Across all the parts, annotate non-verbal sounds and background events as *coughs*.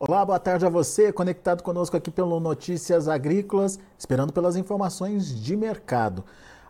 Olá, boa tarde a você, conectado conosco aqui pelo Notícias Agrícolas, esperando pelas informações de mercado.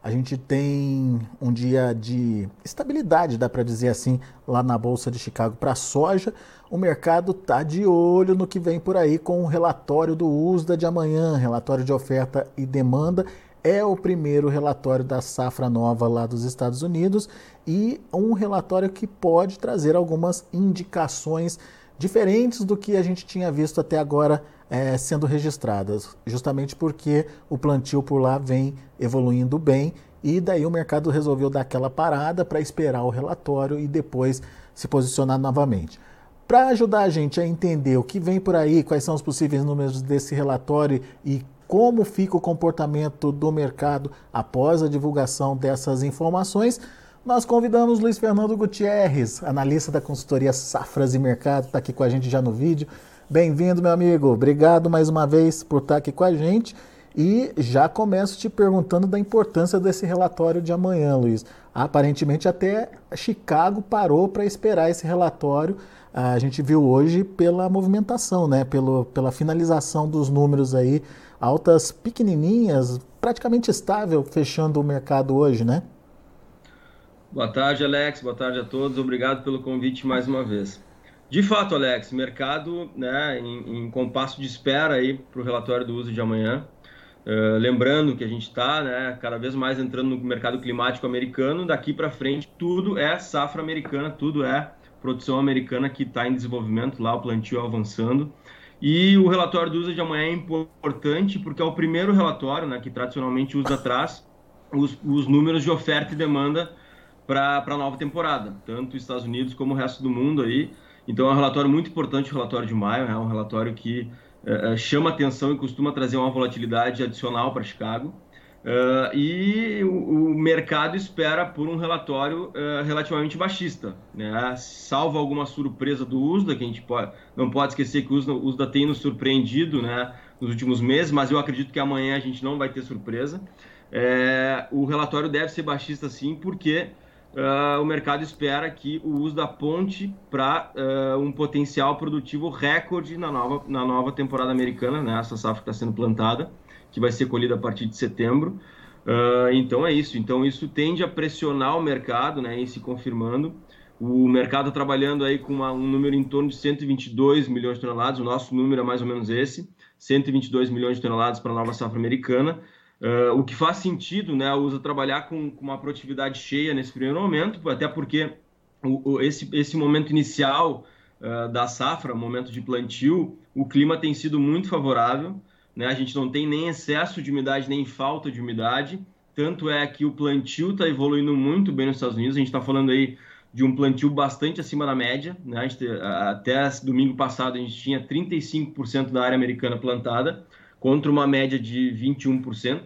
A gente tem um dia de estabilidade, dá para dizer assim, lá na Bolsa de Chicago para a soja. O mercado está de olho no que vem por aí com o relatório do USDA de amanhã, relatório de oferta e demanda. É o primeiro relatório da safra nova lá dos Estados Unidos e um relatório que pode trazer algumas indicações diferentes do que a gente tinha visto até agora é, sendo registradas, justamente porque o plantio por lá vem evoluindo bem e daí o mercado resolveu dar aquela parada para esperar o relatório e depois se posicionar novamente. Para ajudar a gente a entender o que vem por aí, quais são os possíveis números desse relatório e como fica o comportamento do mercado após a divulgação dessas informações, nós convidamos Luiz Fernando Gutierrez, analista da consultoria Safras e Mercado, está aqui com a gente já no vídeo. Bem-vindo, meu amigo. Obrigado mais uma vez por estar aqui com a gente. E já começo te perguntando da importância desse relatório de amanhã, Luiz. Aparentemente, até Chicago parou para esperar esse relatório. A gente viu hoje pela movimentação, né? Pelo, pela finalização dos números aí, altas pequenininhas, praticamente estável, fechando o mercado hoje, né? Boa tarde, Alex. Boa tarde a todos. Obrigado pelo convite mais uma vez. De fato, Alex, mercado né, em, em compasso de espera para o relatório do uso de amanhã. Uh, lembrando que a gente está né, cada vez mais entrando no mercado climático americano. Daqui para frente, tudo é safra americana, tudo é produção americana que está em desenvolvimento lá, o plantio avançando. E o relatório do uso de amanhã é importante porque é o primeiro relatório né, que tradicionalmente usa atrás os, os números de oferta e demanda para a nova temporada, tanto os Estados Unidos como o resto do mundo aí. Então é um relatório muito importante, o relatório de maio, é um relatório que é, chama atenção e costuma trazer uma volatilidade adicional para Chicago. Uh, e o, o, mercado espera por um relatório uh, relativamente baixista, né? salvo alguma surpresa do USDA, que a gente pode, não pode esquecer que o USDA, USDA tem nos surpreendido né, nos últimos meses, mas eu acredito que amanhã a gente não vai ter surpresa. É, o relatório deve ser baixista sim, porque uh, o mercado espera que o uso da ponte para uh, um potencial produtivo recorde na nova, na nova temporada americana, né? essa safra que está sendo plantada, que vai ser colhida a partir de setembro. Uh, então é isso. Então isso tende a pressionar o mercado, né, e se confirmando. O mercado trabalhando aí com uma, um número em torno de 122 milhões de toneladas. O nosso número é mais ou menos esse, 122 milhões de toneladas para a nova safra americana. Uh, o que faz sentido, né, usa trabalhar com, com, uma produtividade cheia nesse primeiro momento, até porque o, o, esse, esse momento inicial uh, da safra, momento de plantio, o clima tem sido muito favorável, né, a gente não tem nem excesso de umidade, nem falta de umidade, tanto é que o plantio está evoluindo muito bem nos Estados Unidos, a gente está falando aí de um plantio bastante acima da média, né, gente, até domingo passado a gente tinha 35% da área americana plantada, contra uma média de 21%.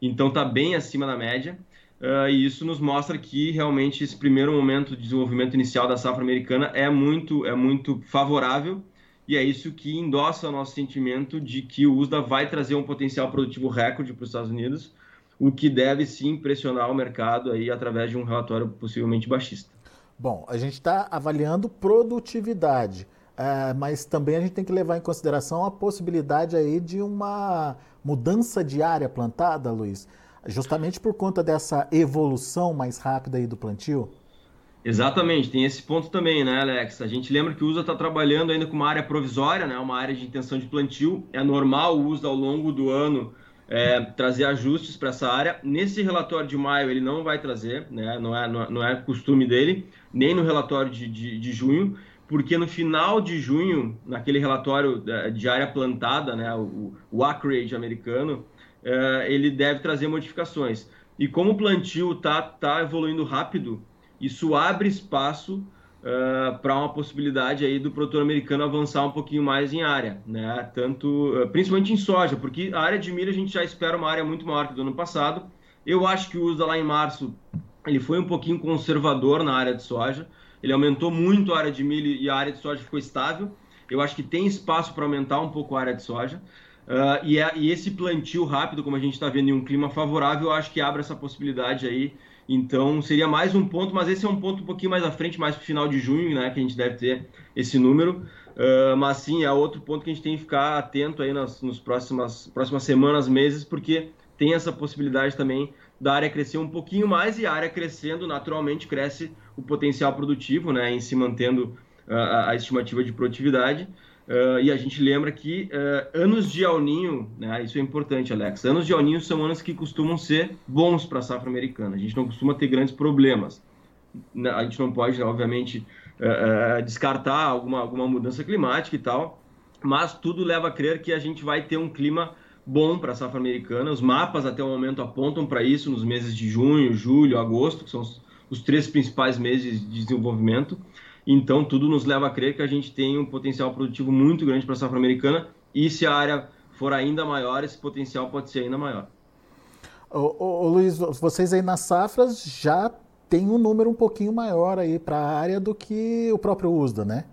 Então está bem acima da média. Uh, e isso nos mostra que realmente esse primeiro momento de desenvolvimento inicial da safra americana é muito, é muito favorável e é isso que endossa o nosso sentimento de que o USDA vai trazer um potencial produtivo recorde para os Estados Unidos, o que deve sim pressionar o mercado aí através de um relatório possivelmente baixista. Bom, a gente está avaliando produtividade. É, mas também a gente tem que levar em consideração a possibilidade aí de uma mudança de área plantada, Luiz, justamente por conta dessa evolução mais rápida aí do plantio? Exatamente, tem esse ponto também, né, Alex? A gente lembra que o USA está trabalhando ainda com uma área provisória, né, uma área de intenção de plantio. É normal o USA ao longo do ano é, trazer ajustes para essa área. Nesse relatório de maio ele não vai trazer, né, não, é, não é costume dele, nem no relatório de, de, de junho porque no final de junho, naquele relatório de área plantada, né, o, o acreage americano, uh, ele deve trazer modificações. E como o plantio está tá evoluindo rápido, isso abre espaço uh, para uma possibilidade aí do produtor americano avançar um pouquinho mais em área, né? Tanto, uh, principalmente em soja, porque a área de milho a gente já espera uma área muito maior que do ano passado. Eu acho que o USA lá em março ele foi um pouquinho conservador na área de soja. Ele aumentou muito a área de milho e a área de soja ficou estável. Eu acho que tem espaço para aumentar um pouco a área de soja. Uh, e, é, e, esse plantio rápido, como a gente está vendo em um clima favorável, eu acho que abre essa possibilidade aí. Então seria mais um ponto, mas esse é um ponto um pouquinho mais à frente, mais para final de junho, né, que a gente deve ter esse número. Uh, mas sim, é outro ponto que a gente tem que ficar atento aí nas nos próximas, próximas semanas, meses, porque tem essa possibilidade também da área crescer um pouquinho mais e a área crescendo, naturalmente cresce o potencial produtivo, né, em se mantendo uh, a estimativa de produtividade. Uh, e a gente lembra que uh, anos de El Ninho, né, isso é importante, Alex, anos de El Ninho são anos que costumam ser bons para a safra americana. A gente não costuma ter grandes problemas. A gente não pode, obviamente, uh, descartar alguma, alguma mudança climática e tal, mas tudo leva a crer que a gente vai ter um clima bom para a safra americana. Os mapas até o momento apontam para isso nos meses de junho, julho, agosto, que são os, os três principais meses de desenvolvimento. Então, tudo nos leva a crer que a gente tem um potencial produtivo muito grande para a safra americana e se a área for ainda maior, esse potencial pode ser ainda maior. Ô, ô, ô Luiz, vocês aí nas safras já tem um número um pouquinho maior aí para a área do que o próprio USDA, né?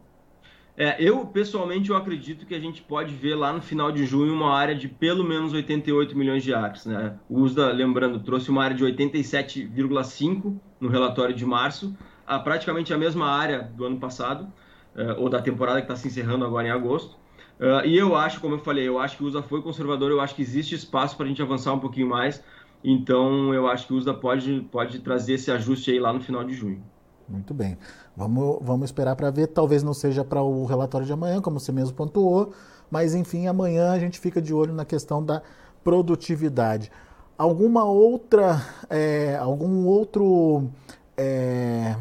É, eu, pessoalmente, eu acredito que a gente pode ver lá no final de junho uma área de pelo menos 88 milhões de acres. Né? O USDA, lembrando, trouxe uma área de 87,5 no relatório de março, a praticamente a mesma área do ano passado, uh, ou da temporada que está se encerrando agora em agosto. Uh, e eu acho, como eu falei, eu acho que o USA foi conservador, eu acho que existe espaço para a gente avançar um pouquinho mais. Então, eu acho que o USA pode, pode trazer esse ajuste aí lá no final de junho. Muito bem. Vamos, vamos esperar para ver. Talvez não seja para o relatório de amanhã, como você mesmo pontuou, mas enfim, amanhã a gente fica de olho na questão da produtividade. Alguma outra, é, algum outro é,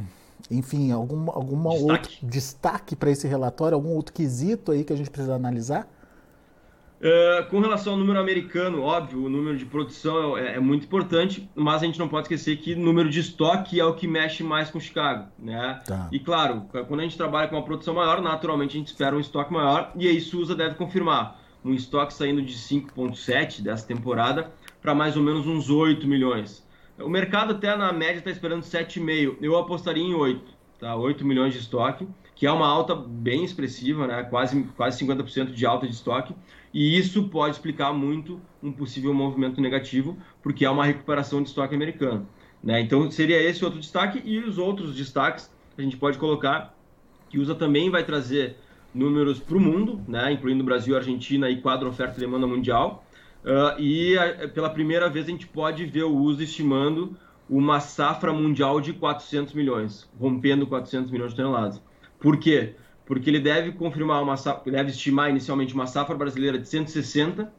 enfim, algum alguma destaque. outro destaque para esse relatório, algum outro quesito aí que a gente precisa analisar? Uh, com relação ao número americano, óbvio, o número de produção é, é, muito importante, mas a gente não pode esquecer que o número de estoque é o que mexe mais com Chicago, né? Tá. E claro, quando a gente trabalha com uma produção maior, naturalmente a gente espera um estoque maior, e aí Susa deve confirmar um estoque saindo de 5,7 dessa temporada para mais ou menos uns 8 milhões. O mercado até na média está esperando 7,5. Eu apostaria em 8, tá? 8 milhões de estoque, que é uma alta bem expressiva, né? Quase, quase 50% de alta de estoque. E isso pode explicar muito um possível movimento negativo, porque é uma recuperação de estoque americano. Né? Então seria esse outro destaque e os outros destaques a gente pode colocar que usa também vai trazer números para o mundo, né? incluindo Brasil, Argentina e quadro oferta e demanda mundial. Uh, e uh, pela primeira vez a gente pode ver o uso estimando uma safra mundial de 400 milhões, rompendo 400 milhões de toneladas. Por quê? Porque ele deve confirmar uma deve estimar inicialmente uma safra brasileira de 160,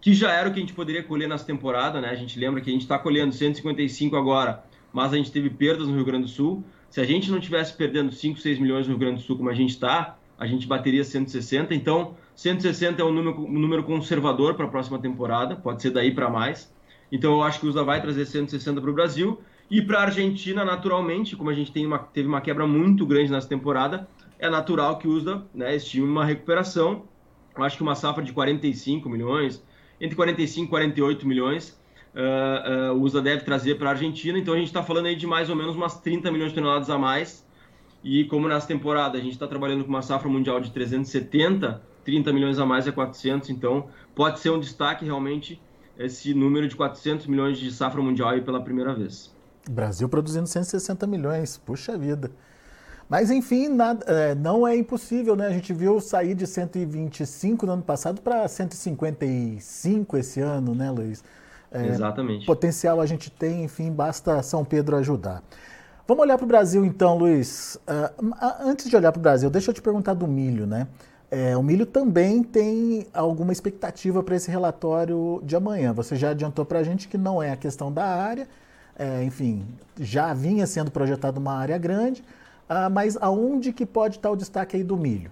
que já era o que a gente poderia colher nessa temporada, né? A gente lembra que a gente está colhendo 155 agora, mas a gente teve perdas no Rio Grande do Sul. Se a gente não tivesse perdendo 5, 6 milhões no Rio Grande do Sul como a gente está, a gente bateria 160. Então, 160 é um número, um número conservador para a próxima temporada, pode ser daí para mais. Então eu acho que o USA vai trazer 160 para o Brasil. E para a Argentina, naturalmente, como a gente tem uma, teve uma quebra muito grande nessa temporada, é natural que o USA né, estime uma recuperação. Eu acho que uma safra de 45 milhões, entre 45 e 48 milhões, uh, uh, o USA deve trazer para a Argentina. Então a gente está falando aí de mais ou menos umas 30 milhões de toneladas a mais. E como nessa temporada a gente está trabalhando com uma safra mundial de 370, 30 milhões a mais é 400, então pode ser um destaque realmente esse número de 400 milhões de safra mundial aí pela primeira vez. Brasil produzindo 160 milhões, puxa vida. Mas enfim, nada, é, não é impossível, né? A gente viu sair de 125 no ano passado para 155 esse ano, né, Luiz? É, Exatamente. Potencial a gente tem, enfim, basta São Pedro ajudar. Vamos olhar para o Brasil então, Luiz. Uh, antes de olhar para o Brasil, deixa eu te perguntar do milho, né? É, o milho também tem alguma expectativa para esse relatório de amanhã. Você já adiantou para a gente que não é a questão da área, é, enfim, já vinha sendo projetado uma área grande, ah, mas aonde que pode estar o destaque aí do milho?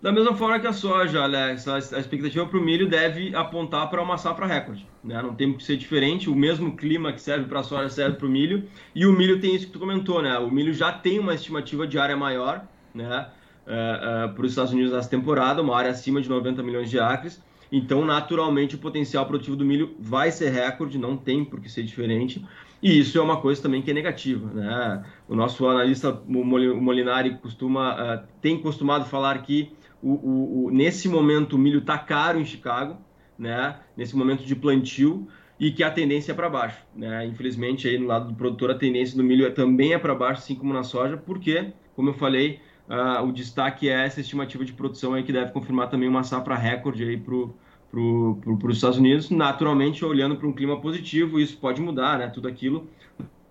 Da mesma forma que a soja, Alex, a expectativa para o milho deve apontar para uma safra recorde. Né? Não tem que ser diferente, o mesmo clima que serve para a soja serve para o milho, e o milho tem isso que tu comentou, né? O milho já tem uma estimativa de área maior, né? uh, uh, para os Estados Unidos nessa temporada, uma área acima de 90 milhões de acres. Então, naturalmente, o potencial produtivo do milho vai ser recorde, não tem por que ser diferente. E isso é uma coisa também que é negativa. Né? O nosso analista Molinari costuma, uh, tem costumado falar que o, o, o, nesse momento o milho está caro em Chicago. né, nesse momento de plantio e que a tendência é para baixo. Né? Infelizmente, aí no lado do produtor, a tendência do milho também é para baixo, assim como na soja, porque, como eu falei, uh, o destaque é essa estimativa de produção aí que deve confirmar também uma safra recorde para pro, pro, os Estados Unidos, naturalmente olhando para um clima positivo, isso pode mudar, né, tudo aquilo,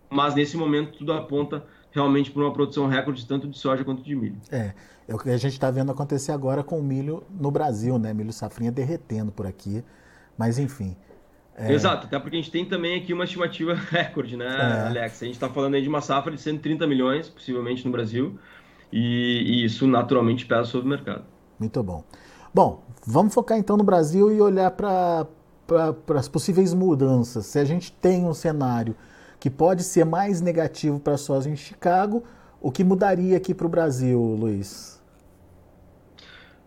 mas nesse momento tudo aponta realmente para uma produção recorde tanto de soja quanto de milho. É, é o que a gente está vendo acontecer agora com o milho no Brasil, né, milho safrinha derretendo por aqui, mas enfim... É... Exato, até porque a gente tem também aqui uma estimativa *laughs* recorde, né, é. Alex? A gente está falando aí de uma safra de 130 milhões, possivelmente no Brasil, e, e isso naturalmente pesa sobre o mercado. Muito bom. Bom, vamos focar então no Brasil e olhar para as possíveis mudanças. Se a gente tem um cenário que pode ser mais negativo para a em Chicago, o que mudaria aqui para o Brasil, Luiz?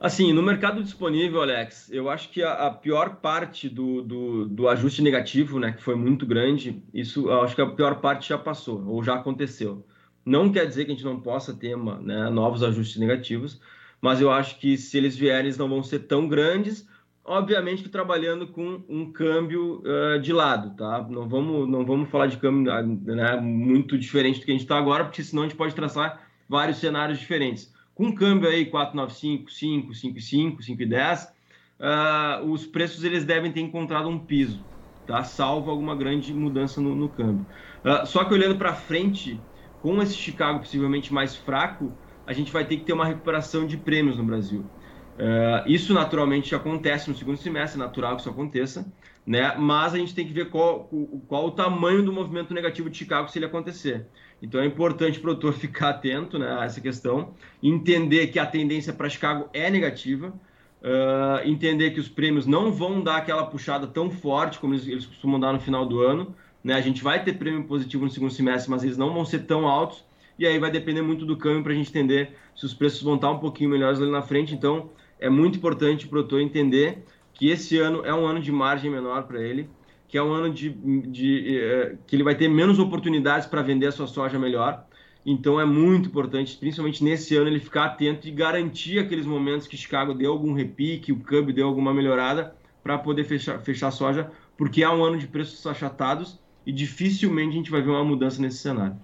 Assim, no mercado disponível, Alex, eu acho que a, a pior parte do, do, do, ajuste negativo, né, que foi muito grande, isso acho que a pior parte já passou, ou já aconteceu. Não quer dizer que a gente não possa ter uma, né, novos ajustes negativos, mas eu acho que se eles vierem, eles não vão ser tão grandes, obviamente que trabalhando com um câmbio uh, de lado, tá? Não vamos, não vamos falar de câmbio né, muito diferente do que a gente está agora, porque senão a gente pode traçar vários cenários diferentes. Com um câmbio aí 495, 5, 5, 5, 5 e 10, uh, os preços eles devem ter encontrado um piso, tá? Salvo alguma grande mudança no, no câmbio. Uh, só que olhando para frente, com esse Chicago possivelmente mais fraco, a gente vai ter que ter uma recuperação de prêmios no Brasil. Uh, isso naturalmente acontece no segundo semestre, é natural que isso aconteça, né? mas a gente tem que ver qual, qual o tamanho do movimento negativo de Chicago se ele acontecer. Então é importante o produtor *laughs* ficar atento né, a essa questão, entender que a tendência para Chicago é negativa, uh, entender que os prêmios não vão dar aquela puxada tão forte como eles, eles costumam dar no final do ano. Né? A gente vai ter prêmio positivo no segundo semestre, mas eles não vão ser tão altos e aí vai depender muito do câmbio para a gente entender se os preços vão estar um pouquinho melhores ali na frente. Então, é muito importante o produtor entender que esse ano é um ano de margem menor para ele, que é um ano de, de é, que ele vai ter menos oportunidades para vender a sua soja melhor. Então é muito importante, principalmente nesse ano, ele ficar atento e garantir aqueles momentos que Chicago deu algum repique, o câmbio deu alguma melhorada para poder fechar, fechar soja, porque é um ano de preços achatados e dificilmente a gente vai ver uma mudança nesse cenário.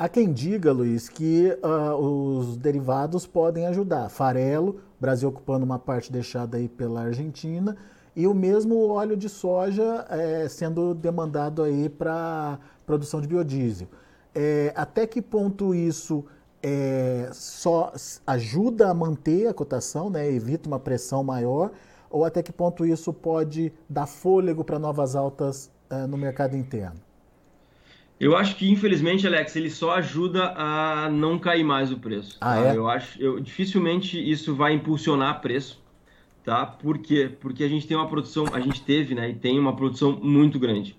Há quem diga, Luiz, que uh, os derivados podem ajudar. Farelo, Brasil ocupando uma parte deixada aí pela Argentina, e o mesmo óleo de soja é, sendo demandado aí para produção de biodiesel. É, até que ponto isso é, só ajuda a manter a cotação, né, evita uma pressão maior, ou até que ponto isso pode dar fôlego para novas altas uh, no mercado interno? Eu acho que, infelizmente, Alex, ele só ajuda a não cair mais o preço. Ah, tá? é? Eu acho, eu, dificilmente isso vai impulsionar preço, tá? Por quê? Porque a gente tem uma produção, a gente teve, né, e tem uma produção muito grande.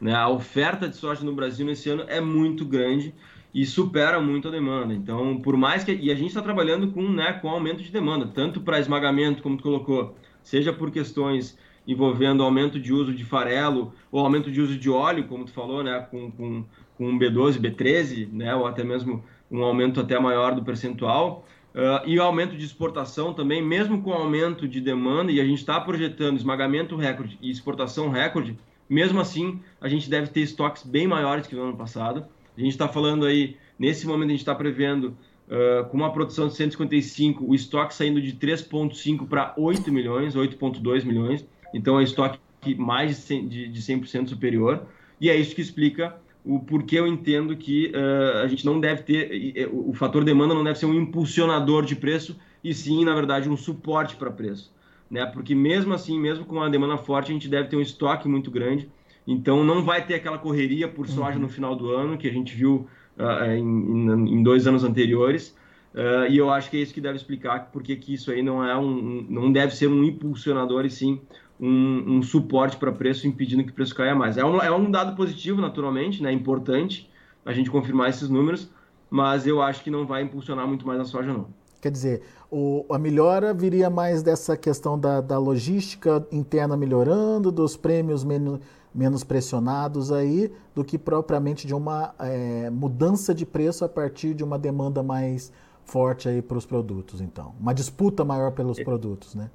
Né? A oferta de soja no Brasil nesse ano é muito grande e supera muito a demanda. Então, por mais que e a gente está trabalhando com, né, com aumento de demanda, tanto para esmagamento, como tu colocou, seja por questões envolvendo aumento de uso de farelo ou aumento de uso de óleo, como tu falou, né, com, com, com B12, B13, né, ou até mesmo um aumento até maior do percentual, uh, e aumento de exportação também, mesmo com aumento de demanda, e a gente está projetando esmagamento recorde e exportação recorde, mesmo assim, a gente deve ter estoques bem maiores que no ano passado. A gente está falando aí, nesse momento a gente está prevendo Uh, com uma produção de 155, o estoque saindo de 3,5 para 8 milhões, 8,2 milhões. Então é estoque mais de 100% superior. E é isso que explica o porquê eu entendo que uh, a gente não deve ter, o fator demanda não deve ser um impulsionador de preço, e sim, na verdade, um suporte para preço. Né? Porque mesmo assim, mesmo com uma demanda forte, a gente deve ter um estoque muito grande. Então não vai ter aquela correria por soja uhum. no final do ano que a gente viu uh, em, em, dois anos anteriores. Uh, e eu acho que é isso que deve explicar porque que isso aí não é um, não deve ser um impulsionador e sim um, um suporte para preço, impedindo que o preço caia mais. É um, é um dado positivo, naturalmente, né? é importante a gente confirmar esses números, mas eu acho que não vai impulsionar muito mais a soja, não. Quer dizer, o, a melhora viria mais dessa questão da, da logística interna melhorando, dos prêmios menos, menos pressionados aí, do que propriamente de uma é, mudança de preço a partir de uma demanda mais forte aí para os produtos, então. Uma disputa maior pelos é. produtos, né?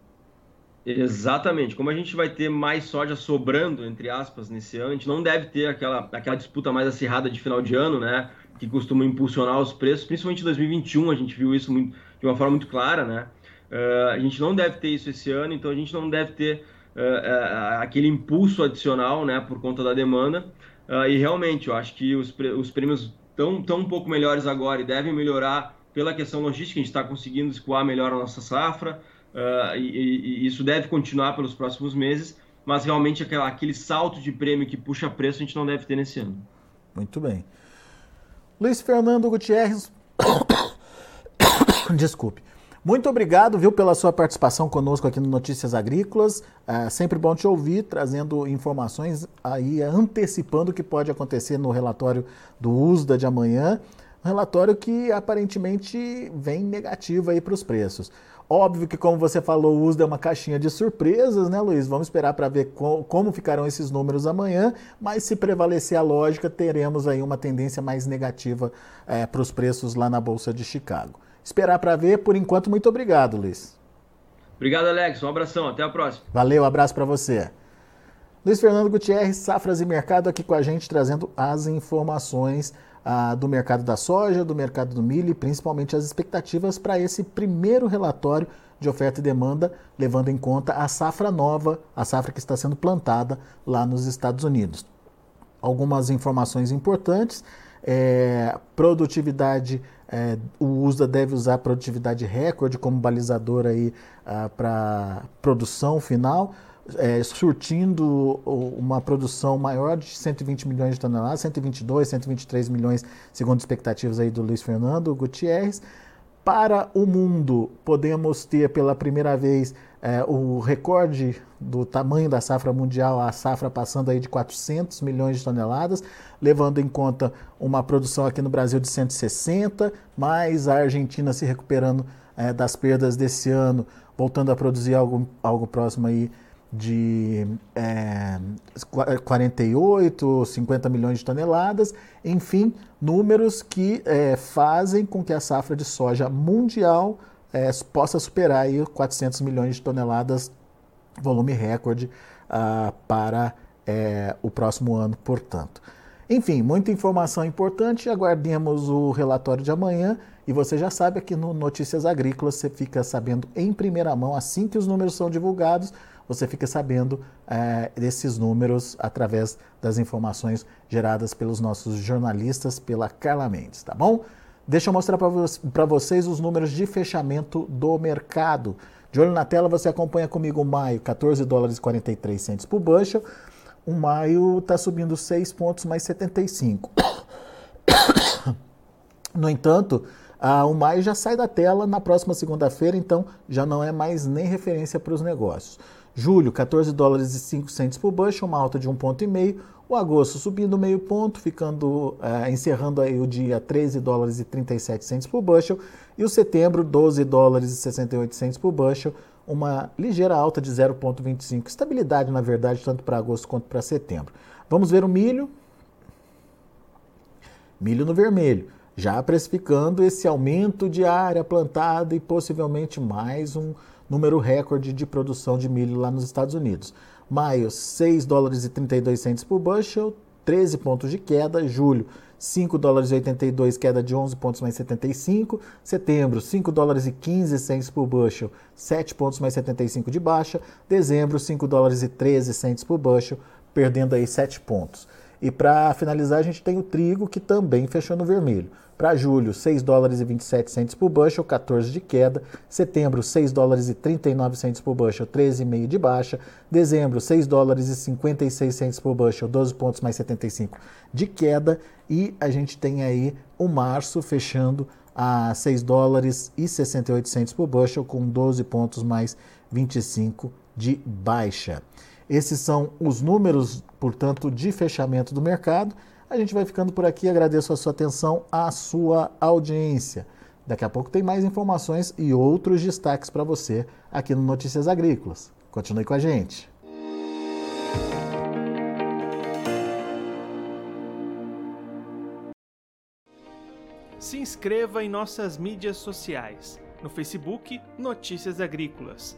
Exatamente. Como a gente vai ter mais soja sobrando, entre aspas, nesse ano, a gente não deve ter aquela, aquela disputa mais acirrada de final de ano, né? Que costuma impulsionar os preços, principalmente em 2021, a gente viu isso muito, de uma forma muito clara, né? Uh, a gente não deve ter isso esse ano, então a gente não deve ter uh, uh, aquele impulso adicional, né? Por conta da demanda. e realmente, eu acho que os, os prêmios estão tão um pouco melhores agora e devem melhorar pela questão logística, a gente está conseguindo escoar melhor a nossa safra. Uh, e, e, isso deve continuar pelos próximos meses, mas realmente aquela, aquele salto de prêmio que puxa preço a gente não deve ter nesse ano. Muito bem. Luiz Fernando Gutierrez, *coughs* desculpe. Muito obrigado, viu, pela sua participação conosco aqui no Notícias Agrícolas. É sempre bom te ouvir, trazendo informações aí, antecipando o que pode acontecer no relatório do USDA de amanhã. Um relatório que aparentemente vem negativo aí para os preços. Óbvio que, como você falou, o uso é uma caixinha de surpresas, né, Luiz? Vamos esperar para ver co como ficarão esses números amanhã, mas se prevalecer a lógica, teremos aí uma tendência mais negativa é, para os preços lá na Bolsa de Chicago. Esperar para ver, por enquanto, muito obrigado, Luiz. Obrigado, Alex. Um abração, até a próxima. Valeu, abraço para você. Luiz Fernando Gutierrez, Safras e Mercado, aqui com a gente, trazendo as informações ah, do mercado da soja, do mercado do milho e principalmente as expectativas para esse primeiro relatório de oferta e demanda, levando em conta a safra nova, a safra que está sendo plantada lá nos Estados Unidos. Algumas informações importantes. É, produtividade, é, o USDA deve usar produtividade recorde como balizador aí ah, para produção final é, surtindo uma produção maior de 120 milhões de toneladas, 122, 123 milhões, segundo expectativas aí do Luiz Fernando Gutierrez. Para o mundo, podemos ter pela primeira vez é, o recorde do tamanho da safra mundial, a safra passando aí de 400 milhões de toneladas, levando em conta uma produção aqui no Brasil de 160, mais a Argentina se recuperando é, das perdas desse ano, voltando a produzir algo, algo próximo aí de é, 48, 50 milhões de toneladas, enfim, números que é, fazem com que a safra de soja mundial é, possa superar aí 400 milhões de toneladas, volume recorde ah, para o próximo ano, portanto. Enfim, muita informação importante. Aguardemos o relatório de amanhã. E você já sabe aqui no Notícias Agrícolas, você fica sabendo em primeira mão assim que os números são divulgados você fica sabendo é, desses números através das informações geradas pelos nossos jornalistas, pela Carla Mendes, tá bom? Deixa eu mostrar para vocês os números de fechamento do mercado. De olho na tela, você acompanha comigo o maio, 14 dólares e 43 centos por bushel. O maio está subindo 6 pontos mais 75. *coughs* No entanto, ah, o maio já sai da tela na próxima segunda-feira, então já não é mais nem referência para os negócios. Julho, 14 dólares e 5 centos por bushel, uma alta de 1,5 ponto. E meio. O agosto subindo meio ponto, ficando uh, encerrando aí o dia 13 dólares e 37 centos por bushel. E o setembro, 12 dólares e 68 centos por bushel, uma ligeira alta de 0,25. Estabilidade, na verdade, tanto para agosto quanto para setembro. Vamos ver o milho. Milho no vermelho, já precificando esse aumento de área plantada e possivelmente mais um número recorde de produção de milho lá nos Estados Unidos. Maio, 6 dólares e 32 centos por bushel, 13 pontos de queda. Julho, 5 dólares e 82, queda de 11 pontos mais 75. Setembro, 5 dólares e 15 centos por bushel, 7 pontos mais 75 de baixa. Dezembro, 5 dólares e 13 centos por bushel, perdendo aí 7 pontos. E para finalizar, a gente tem o trigo, que também fechou no vermelho. Para julho, 6 dólares e 27 centos por bushel, 14 de queda. Setembro, 6 dólares e 39 centos por bushel, 13,5 de baixa. Dezembro, 6 dólares e 56 centos por bushel, 12 pontos mais 75 de queda. E a gente tem aí o março fechando a 6 dólares e 68 centos por bushel, com 12 pontos mais 25 de baixa. Esses são os números, portanto, de fechamento do mercado. A gente vai ficando por aqui. Agradeço a sua atenção, a sua audiência. Daqui a pouco tem mais informações e outros destaques para você aqui no Notícias Agrícolas. Continue com a gente. Se inscreva em nossas mídias sociais. No Facebook, Notícias Agrícolas